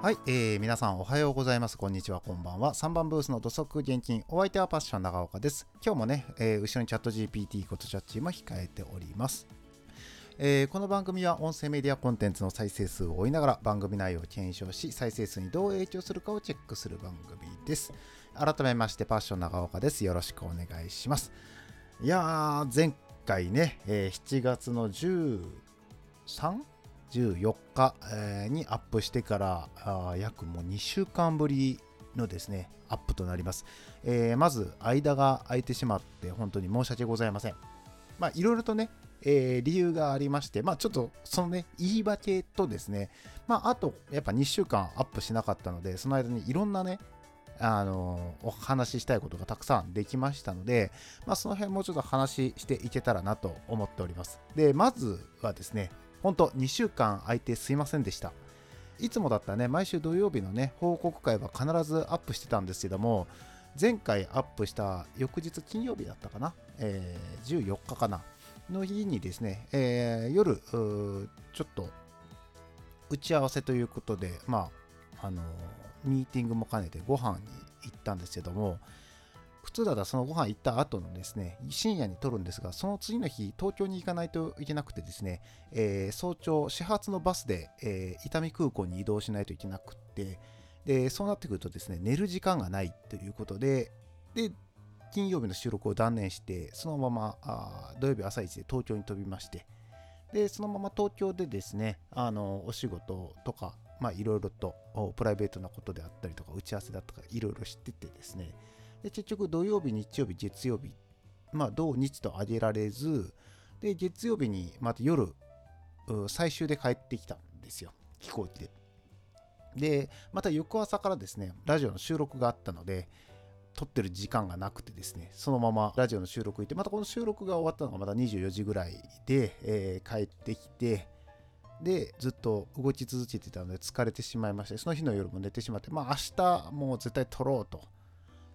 はい、えー、皆さんおはようございます。こんにちは、こんばんは。3番ブースの土足現金、お相手はパッション長岡です。今日もね、えー、後ろにチャット GPT ことチャッチも控えております。えー、この番組は音声メディアコンテンツの再生数を追いながら番組内容を検証し、再生数にどう影響するかをチェックする番組です。改めまして、パッション長岡です。よろしくお願いします。いやー、前回ね、えー、7月の 13? 14日、にアップしてから約もう2週間ぶりのですね、アップとなります。えー、まず、間が空いてしまって本当に申し訳ございません。まあ、いろいろとね、えー、理由がありまして、まあ、ちょっとそのね、言い訳とですね、まあ、あと、やっぱ2週間アップしなかったので、その間にいろんなね、あのお話ししたいことがたくさんできましたので、まあ、その辺もうちょっと話していけたらなと思っております。で、まずはですね、本当2週間空いてすいませんでした。いつもだったらね、毎週土曜日のね、報告会は必ずアップしてたんですけども、前回アップした翌日金曜日だったかな、えー、14日かな、の日にですね、えー、夜、ちょっと打ち合わせということで、まあ、あのミーティングも兼ねてご飯に行ったんですけども、普通だったらそのご飯行った後のですね、深夜に撮るんですが、その次の日、東京に行かないといけなくてですね、えー、早朝、始発のバスで、えー、伊丹空港に移動しないといけなくて、で、そうなってくるとですね、寝る時間がないということで、で、金曜日の収録を断念して、そのままあ土曜日朝一で東京に飛びまして、で、そのまま東京でですね、あの、お仕事とか、まあ、いろいろとプライベートなことであったりとか、打ち合わせだとか、いろいろ知っててですね、で結局土曜日、日曜日、月曜日、まあ、土日と上げられず、で、月曜日にまた夜、最終で帰ってきたんですよ、飛行機で。で、また翌朝からですね、ラジオの収録があったので、撮ってる時間がなくてですね、そのままラジオの収録行って、またこの収録が終わったのがまた24時ぐらいで、えー、帰ってきて、で、ずっと動き続けてたので疲れてしまいまして、その日の夜も寝てしまって、まあ明日もう絶対撮ろうと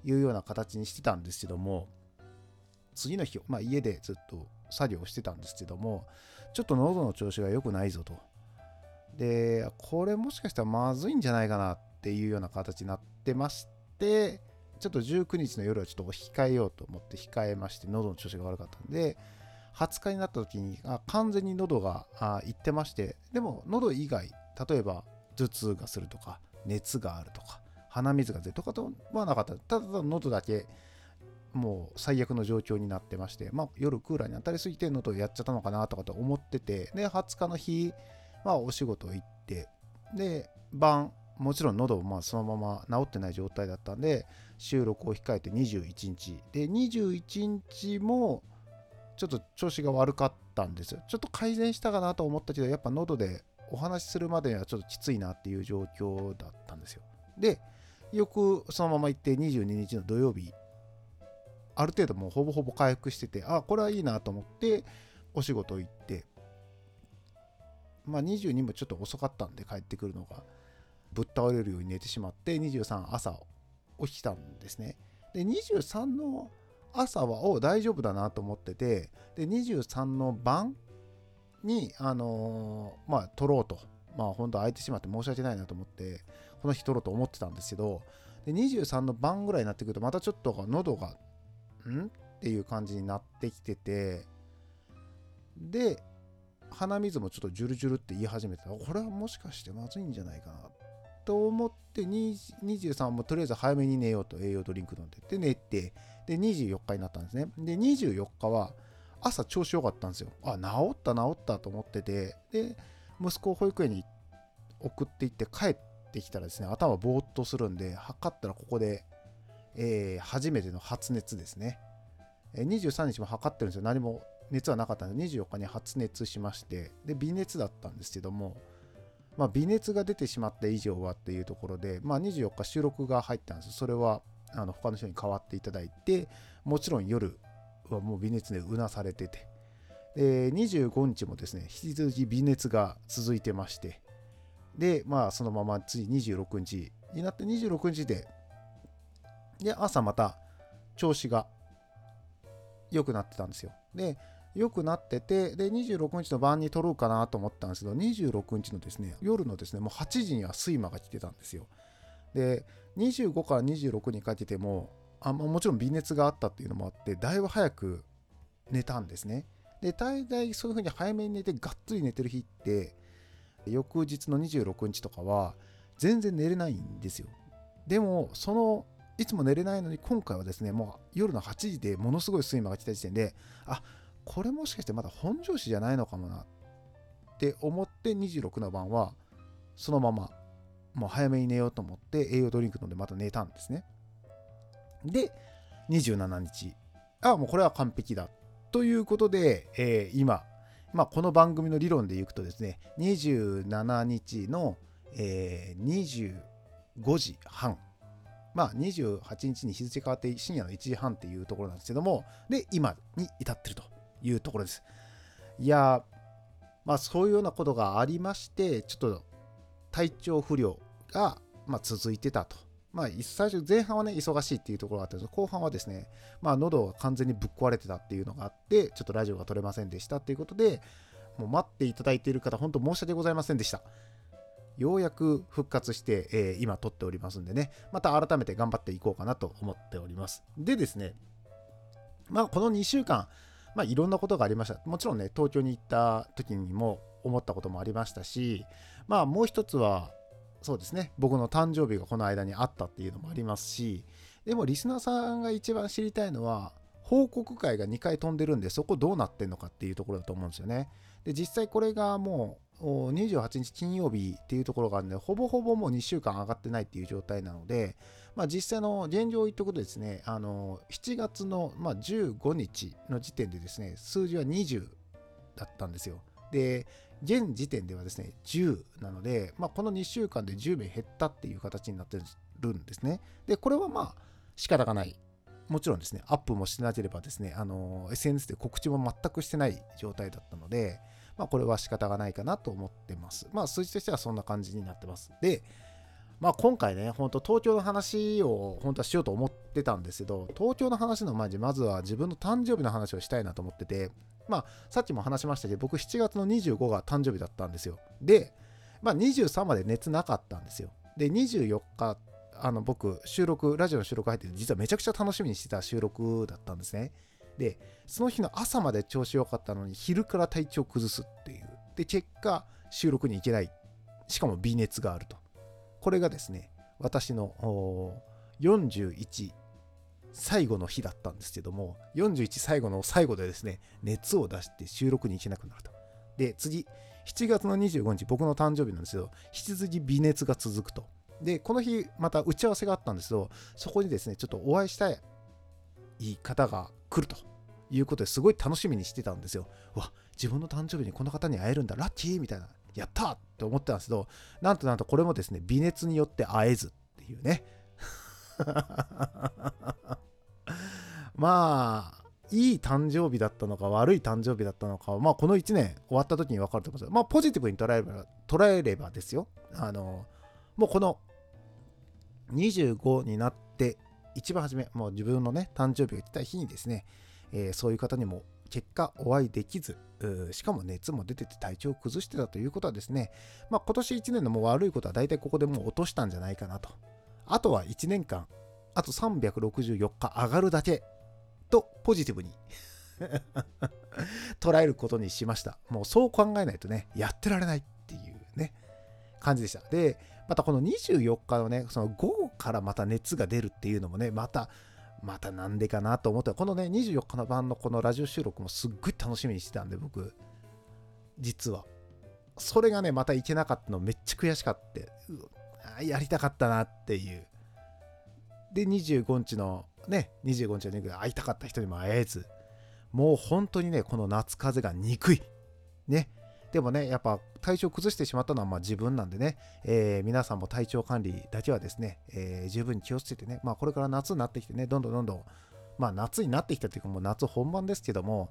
いうような形にしてたんですけども、次の日、まあ、家でずっと作業してたんですけども、ちょっと喉の調子が良くないぞと。で、これもしかしたらまずいんじゃないかなっていうような形になってまして、ちょっと19日の夜はちょっと控えようと思って控えまして、喉の調子が悪かったんで、20日になった時にあ完全に喉があいってまして、でも喉以外、例えば頭痛がするとか、熱があるとか、鼻水が出るとかとはなかった。ただ喉だけもう最悪の状況になってまして、まあ、夜クーラーに当たりすぎて喉やっちゃったのかなとかと思ってて、で、20日の日、まあ、お仕事行って、で、晩、もちろん喉まあそのまま治ってない状態だったんで、収録を控えて21日。で、21日も、ちょっと調子が悪かったんですよ。ちょっと改善したかなと思ったけど、やっぱ喉でお話しするまでにはちょっときついなっていう状況だったんですよ。で、翌そのまま行って22日の土曜日ある程度もうほぼほぼ回復しててあこれはいいなと思ってお仕事行ってまあ22もちょっと遅かったんで帰ってくるのがぶっ倒れるように寝てしまって23朝起きたんですね。で23の朝はお大丈夫だなと思っててで23の晩にあのー、まあ撮ろうと。まあ本当空いてしまって申し訳ないなと思ってこの日撮ろうと思ってたんですけど、で23の晩ぐらいになってくると、またちょっと喉が、ん？っていう感じになってきてて、で、鼻水もちょっとジュルジュルって言い始めてた。これはもしかしてまずいんじゃないかなと思って23もとりあえず早めに寝ようと栄養ドリンク飲んでで寝てで24日になったんですね。で24日は朝調子良かったんですよ。あ治った治ったと思っててで息子を保育園に送っていって帰ってってきたらですね、頭ぼーっとするんで、測ったらここで、えー、初めての発熱ですね。23日も測ってるんですよ。何も熱はなかったので、24日に発熱しまして、で、微熱だったんですけども、まあ、微熱が出てしまった以上はっていうところで、まあ、24日収録が入ったんです。それは、あの他の人に代わっていただいて、もちろん夜はもう微熱でうなされてて、で25日もですね、引き続き微熱が続いてまして、で、まあ、そのまま次26日になって26日で、で、朝また調子が良くなってたんですよ。で、良くなってて、で、26日の晩に撮ろうかなと思ったんですけど、26日のですね、夜のですね、もう8時には睡魔が来てたんですよ。で、25から26にかけても、あもちろん微熱があったっていうのもあって、だいぶ早く寝たんですね。で、大体そういう風に早めに寝て、がっつり寝てる日って、翌日の26日とかは、全然寝れないんですよ。でも、その、いつも寝れないのに、今回はですね、もう夜の8時でものすごい睡魔が来た時点で、あこれもしかしてまだ本調子じゃないのかもなって思って26の晩はそのままもう早めに寝ようと思って栄養ドリンク飲んでまた寝たんですね。で、27日、あもうこれは完璧だ。ということで、えー、今、まあ、この番組の理論でいくとですね、27日の、えー、25時半、まあ、28日に日付変わって深夜の1時半っていうところなんですけども、で、今に至ってるというところです。いやまあそういうようなことがありまして、ちょっと体調不良が、まあ、続いてたと。まあ、最初、前半はね、忙しいっていうところがあったんですけど、後半はですね、まあ、喉が完全にぶっ壊れてたっていうのがあって、ちょっとラジオが撮れませんでしたっていうことで、もう待っていただいている方、本当申し訳ございませんでした。ようやく復活して、えー、今撮っておりますんでね、また改めて頑張っていこうかなと思っております。でですね、まあ、この2週間、まあ、いろんなことがありました。もちろんね、東京に行った時にも思ったこともありましたし、まあ、もう一つは、そうですね、僕の誕生日がこの間にあったっていうのもありますし、でもリスナーさんが一番知りたいのは、報告会が2回飛んでるんで、そこどうなってんのかっていうところだと思うんですよね。で、実際これがもう28日金曜日っていうところがあるんで、ほぼほぼもう2週間上がってないっていう状態なので、まあ、実際の現状を言っとくとですね、あの7月の、ま、15日の時点でですね、数字は20だったんですよ。で、現時点ではですね、10なので、まあ、この2週間で10名減ったっていう形になってるんですね。で、これはまあ仕方がない。もちろんですね、アップもしてなければですね、あの SNS で告知も全くしてない状態だったので、まあ、これは仕方がないかなと思ってます。まあ、数字としてはそんな感じになってます。で、まあ、今回ね、本当東京の話を本当はしようと思ってたんですけど、東京の話の前にまずは自分の誕生日の話をしたいなと思ってて、まあ、さっきも話しましたけど、僕7月の25が誕生日だったんですよ。で、まあ、23まで熱なかったんですよ。で、24日、あの僕、収録、ラジオの収録入ってて、実はめちゃくちゃ楽しみにしてた収録だったんですね。で、その日の朝まで調子良かったのに、昼から体調崩すっていう。で、結果、収録に行けない。しかも微熱があると。これがですね、私の41最後の日だったんですけども、41最後の最後でですね、熱を出して収録に行けなくなると。で、次、7月の25日、僕の誕生日なんですけど、引き続き微熱が続くと。で、この日、また打ち合わせがあったんですけど、そこにですね、ちょっとお会いしたい方が来るということですごい楽しみにしてたんですよ。わ、自分の誕生日にこの方に会えるんだ、ラッキーみたいな。やったって思ってたんですけど、なんとなんとこれもですね、微熱によって会えずっていうね。まあ、いい誕生日だったのか悪い誕生日だったのか、まあこの1年終わった時に分かると思うんですよ。まあポジティブに捉えれば、捉えればですよ。あの、もうこの25になって一番初め、もう自分のね、誕生日が来た日にですね、えー、そういう方にも結果お会いできず、しかも熱も出てて体調を崩してたということはですね、まあ、今年1年のもう悪いことは大体ここでもう落としたんじゃないかなと。あとは1年間、あと364日上がるだけとポジティブに 捉えることにしました。もうそう考えないとね、やってられないっていうね、感じでした。で、またこの24日のね、その午後からまた熱が出るっていうのもね、またまたなんでかなと思って、このね、24日の晩のこのラジオ収録もすっごい楽しみにしてたんで、僕、実は。それがね、また行けなかったのめっちゃ悔しかった。やりたかったなっていう。で、25日のね、25日のね、会いたかった人にも会えず、もう本当にね、この夏風が憎い。ね。でもね、やっぱ体調崩してしまったのはま自分なんでね、えー、皆さんも体調管理だけはですね、えー、十分に気をつけてね、まあこれから夏になってきてね、どんどんどんどん、まあ夏になってきたというかもう夏本番ですけども、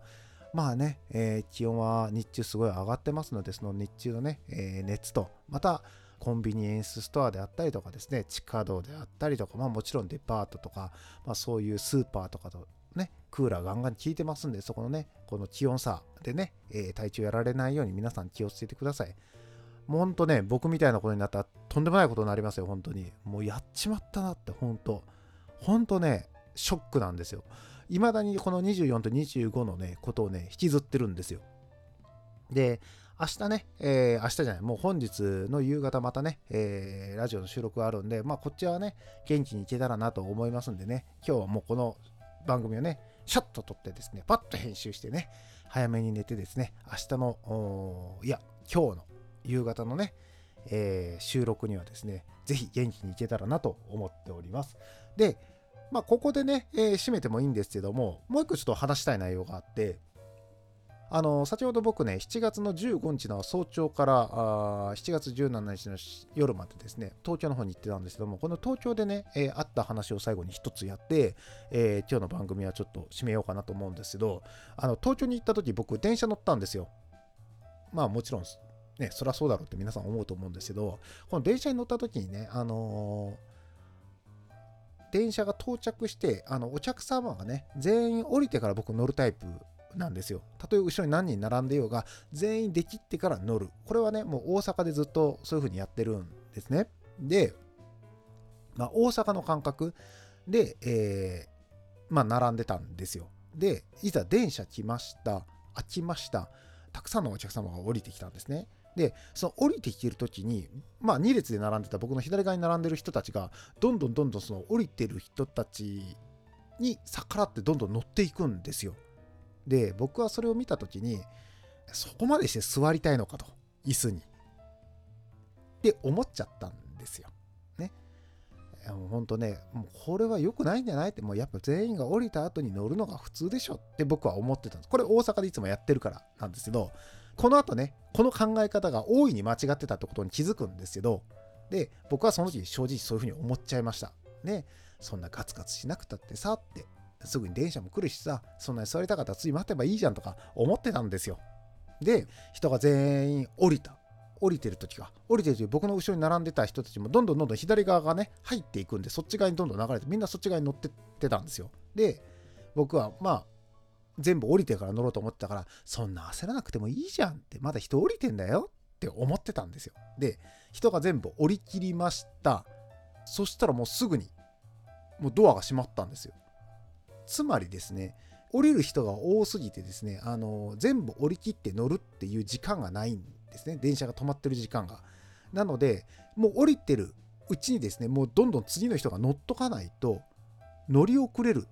まあね、えー、気温は日中すごい上がってますので、その日中のね、え熱と、またコンビニエンスストアであったりとかですね、地下道であったりとか、まあもちろんデパートとか、まあそういうスーパーとかとね、クーラーガンガン効いてますんで、そこのね、この気温差でね、えー、体調やられないように皆さん気をつけてください。もうほんとね、僕みたいなことになったらとんでもないことになりますよ、本当に。もうやっちまったなって、本当本当ね、ショックなんですよ。いまだにこの24と25のね、ことをね、引きずってるんですよ。で、明日ね、えー、明日じゃない、もう本日の夕方またね、えー、ラジオの収録があるんで、まあこっちはね、元気にいけたらなと思いますんでね、今日はもうこの番組をね、シャッと撮ってですね、パッと編集してね、早めに寝てですね、明日の、いや、今日の夕方のね、えー、収録にはですね、ぜひ元気に行けたらなと思っております。で、まあ、ここでね、えー、締めてもいいんですけども、もう一個ちょっと話したい内容があって、あの先ほど僕ね、7月の15日の早朝からあ7月17日の夜までですね、東京の方に行ってたんですけども、この東京でね、えー、あった話を最後に一つやって、えー、今日の番組はちょっと締めようかなと思うんですけど、あの東京に行った時僕、電車乗ったんですよ。まあもちろん、ね、そりゃそうだろうって皆さん思うと思うんですけど、この電車に乗った時にね、あのー、電車が到着して、あのお客様がね、全員降りてから僕乗るタイプなんですよ。たとえ後ろに何人並んでようが、全員できってから乗る。これはね、もう大阪でずっとそういう風にやってるんですね。で、まあ、大阪の感覚で、えー、まあ、並んでたんですよ。で、いざ電車来ました。開きました。たくさんのお客様が降りてきたんですね。で、その降りてきてる時に、まあ2列で並んでた僕の左側に並んでる人たちが、どんどんどんどんその降りてる人たちに逆らってどんどん乗っていくんですよ。で、僕はそれを見た時に、そこまでして座りたいのかと、椅子に。って思っちゃったんですよ。ね。もうほんとね、もうこれは良くないんじゃない？って、もうやっぱ全員が降りた後に乗るのが普通でしょって僕は思ってたんです。これ大阪でいつもやってるからなんですけど、この後ね、この考え方が大いに間違ってたってことに気づくんですけど、で、僕はその時正直そういうふうに思っちゃいました。ね、そんなガツガツしなくたってさってすぐに電車も来るしさ、そんなに座りたかったら次待てばいいじゃんとか思ってたんですよ。で、人が全員降りた。降りてる時か。降りてる時、僕の後ろに並んでた人たちもどんどんどんどん左側がね、入っていくんで、そっち側にどんどん流れて、みんなそっち側に乗ってってたんですよ。で、僕は、まあ、全部降りてから乗ろうと思ってたから、そんな焦らなくてもいいじゃんって、まだ人降りてんだよって思ってたんですよ。で、人が全部降り切りました。そしたらもうすぐに、もうドアが閉まったんですよ。つまりですね、降りる人が多すぎてですね、あの全部降り切って乗るっていう時間がないんですね。電車が止まってる時間が。なので、もう降りてるうちにですね、もうどんどん次の人が乗っとかないと、乗り遅れる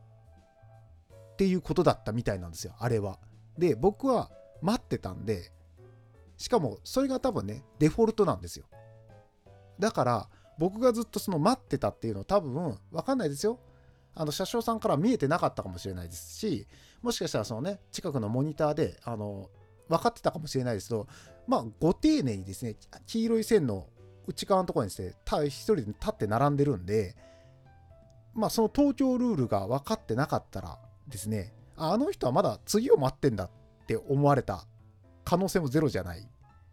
っていうことだったみたいなんですよ、あれは。で、僕は待ってたんで、しかもそれが多分ね、デフォルトなんですよ。だから、僕がずっとその待ってたっていうのは多分、わかんないですよ。あの車掌さんから見えてなかったかもしれないですしもしかしたらそのね近くのモニターであの分かってたかもしれないですけどまあご丁寧にですね黄色い線の内側のところにですね一人で立って並んでるんでまあその東京ルールが分かってなかったらですねあの人はまだ次を待ってんだって思われた可能性もゼロじゃない。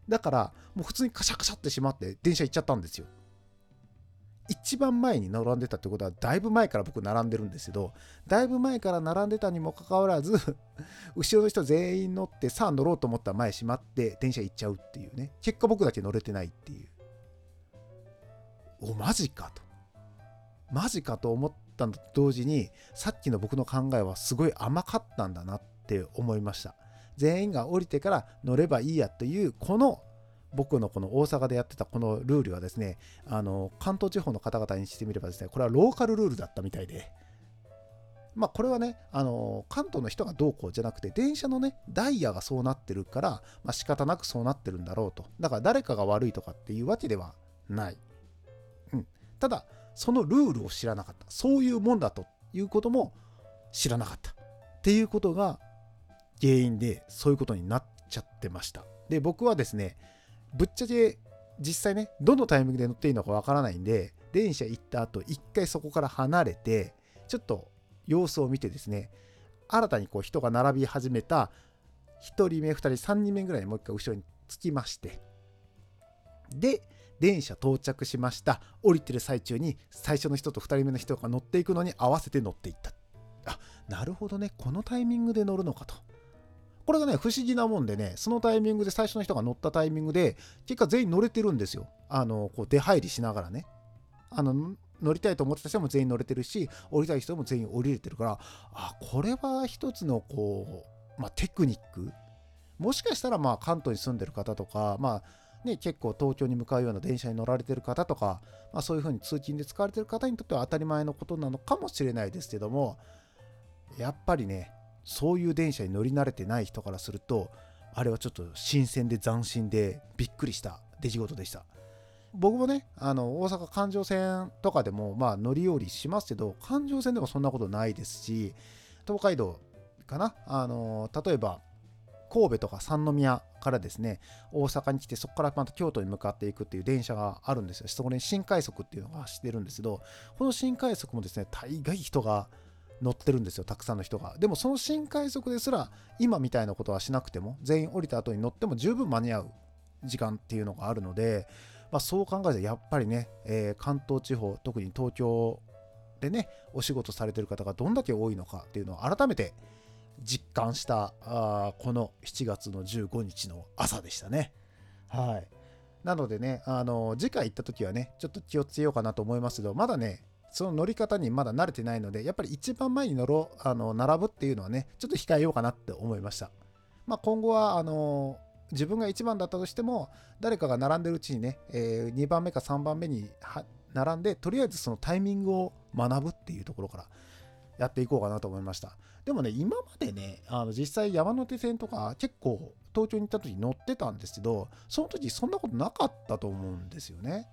だからもう普通にカシャカシャってしまって電車行っちゃったんですよ。一番前に並んでたってことはだいぶ前から僕並んでるんですけどだいぶ前から並んでたにもかかわらず 後ろの人全員乗ってさあ乗ろうと思ったら前閉まって電車行っちゃうっていうね。結果僕だけ乗れてないっていう。おマジかと。マジかと思ったのと同時にさっきの僕の考えはすごい甘かったんだなって思いました。全員が降りてから乗ればいいやというこの僕のこの大阪でやってたこのルールはですね、あの、関東地方の方々にしてみればですね、これはローカルルールだったみたいで、まあこれはね、あの、関東の人がどうこうじゃなくて、電車のね、ダイヤがそうなってるから、まあ仕方なくそうなってるんだろうと。だから誰かが悪いとかっていうわけではない。うん。ただ、そのルールを知らなかった。そういうもんだということも知らなかった。っていうことが原因でそういうことになっちゃってました。で、僕はですね、ぶっちゃけ実際ね、どのタイミングで乗っていいのかわからないんで、電車行った後、一回そこから離れて、ちょっと様子を見てですね、新たにこう人が並び始めた1人目、2人、3人目ぐらいにもう一回後ろに着きまして、で、電車到着しました。降りてる最中に最初の人と2人目の人が乗っていくのに合わせて乗っていった。あ、なるほどねこのタイミングで乗るのかとこれがね不思議なもんでねそのタイミングで最初の人が乗ったタイミングで結果全員乗れてるんですよ。あのこう出入りしながらね。あの乗りたいと思ってた人も全員乗れてるし降りたい人も全員降りれてるからあこれは一つのこう、まあ、テクニック？もしかしたらまあ関東に住んでる方とかまあね、結構東京に向かうような電車に乗られてる方とか、まあ、そういうふうに通勤で使われてる方にとっては当たり前のことなのかもしれないですけどもやっぱりねそういう電車に乗り慣れてない人からするとあれはちょっと新鮮で斬新でびっくりした出来事でした。僕もねあの大阪環状線とかでもまあ乗り降りしますけど環状線でもそんなことないですし東海道かな？あの例えば神戸とか三宮からですね大阪に来てそこからまた京都に向かっていくっていう電車があるんですよ。そこに新快速っていうのが走ってるんですけどこの新快速もですね大概人が乗ってるんですよたくさんの人がでもその新快速ですら今みたいなことはしなくても全員降りた後に乗っても十分間に合う時間っていうのがあるので、まあ、そう考えるとやっぱりね、えー、関東地方特に東京でねお仕事されてる方がどんだけ多いのかっていうのを改めて実感したあこの7月の15日の朝でしたね。はい。なのでね、あの次回行った時はね、ちょっと気をつけようかなと思いますけど、まだね、その乗り方にまだ慣れてないので、やっぱり一番前に乗ろう、あの並ぶっていうのはね、ちょっと控えようかなって思いました。まあ、今後は、あの自分が1番だったとしても、誰かが並んでるうちにね、えー、2番目か3番目に並んで、とりあえずそのタイミングを学ぶっていうところからやっていこうかなと思いました。でもね、今までね、あの実際山手線とか結構東京に行った時乗ってたんですけど、その時そんなことなかったと思うんですよね。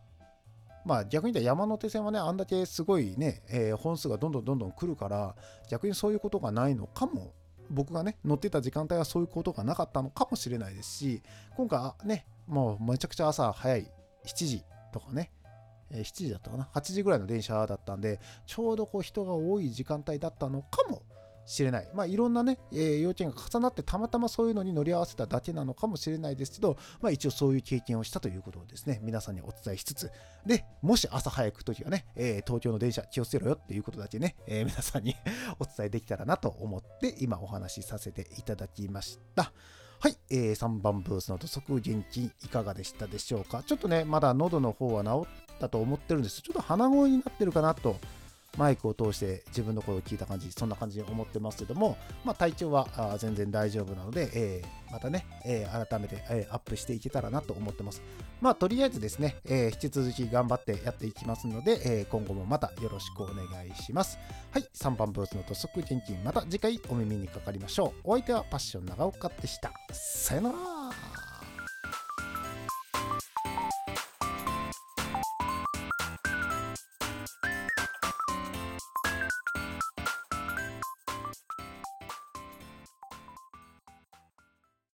まあ逆に言ったら山手線はね、あんだけすごいね、えー、本数がどんどんどんどん来るから、逆にそういうことがないのかも、僕がね、乗ってた時間帯はそういうことがなかったのかもしれないですし、今回ね、もうめちゃくちゃ朝早い7時とかね、え7時だったかな、8時ぐらいの電車だったんで、ちょうどこう人が多い時間帯だったのかもしれない。まあ、いろんなね、えー、幼稚園が重なってたまたまそういうのに乗り合わせただけなのかもしれないですけど、まあ、一応そういう経験をしたということをですね、皆さんにお伝えしつつ、で、もし朝早く行くときはね、えー、東京の電車気をつけろよっていうことだけね、えー、皆さんに お伝えできたらなと思って今お話しさせていただきました。はい、えー、3番ブースの土足元気いかがでしたでしょうか？ちょっとね、まだ喉の方は治ったと思ってるんです。ちょっと鼻声になってるかなとマイクを通して自分の声を聞いた感じ、そんな感じに思ってますけども、まあ、体調は全然大丈夫なので、えー、またね、えー、改めて、えー、アップしていけたらなと思ってます。まあ、とりあえずですね、え引き続き頑張ってやっていきますので、え今後もまたよろしくお願いします。はい、3番ブースの土足現金、また次回お耳にかかりましょう。お相手はパッション長岡でした。さよなら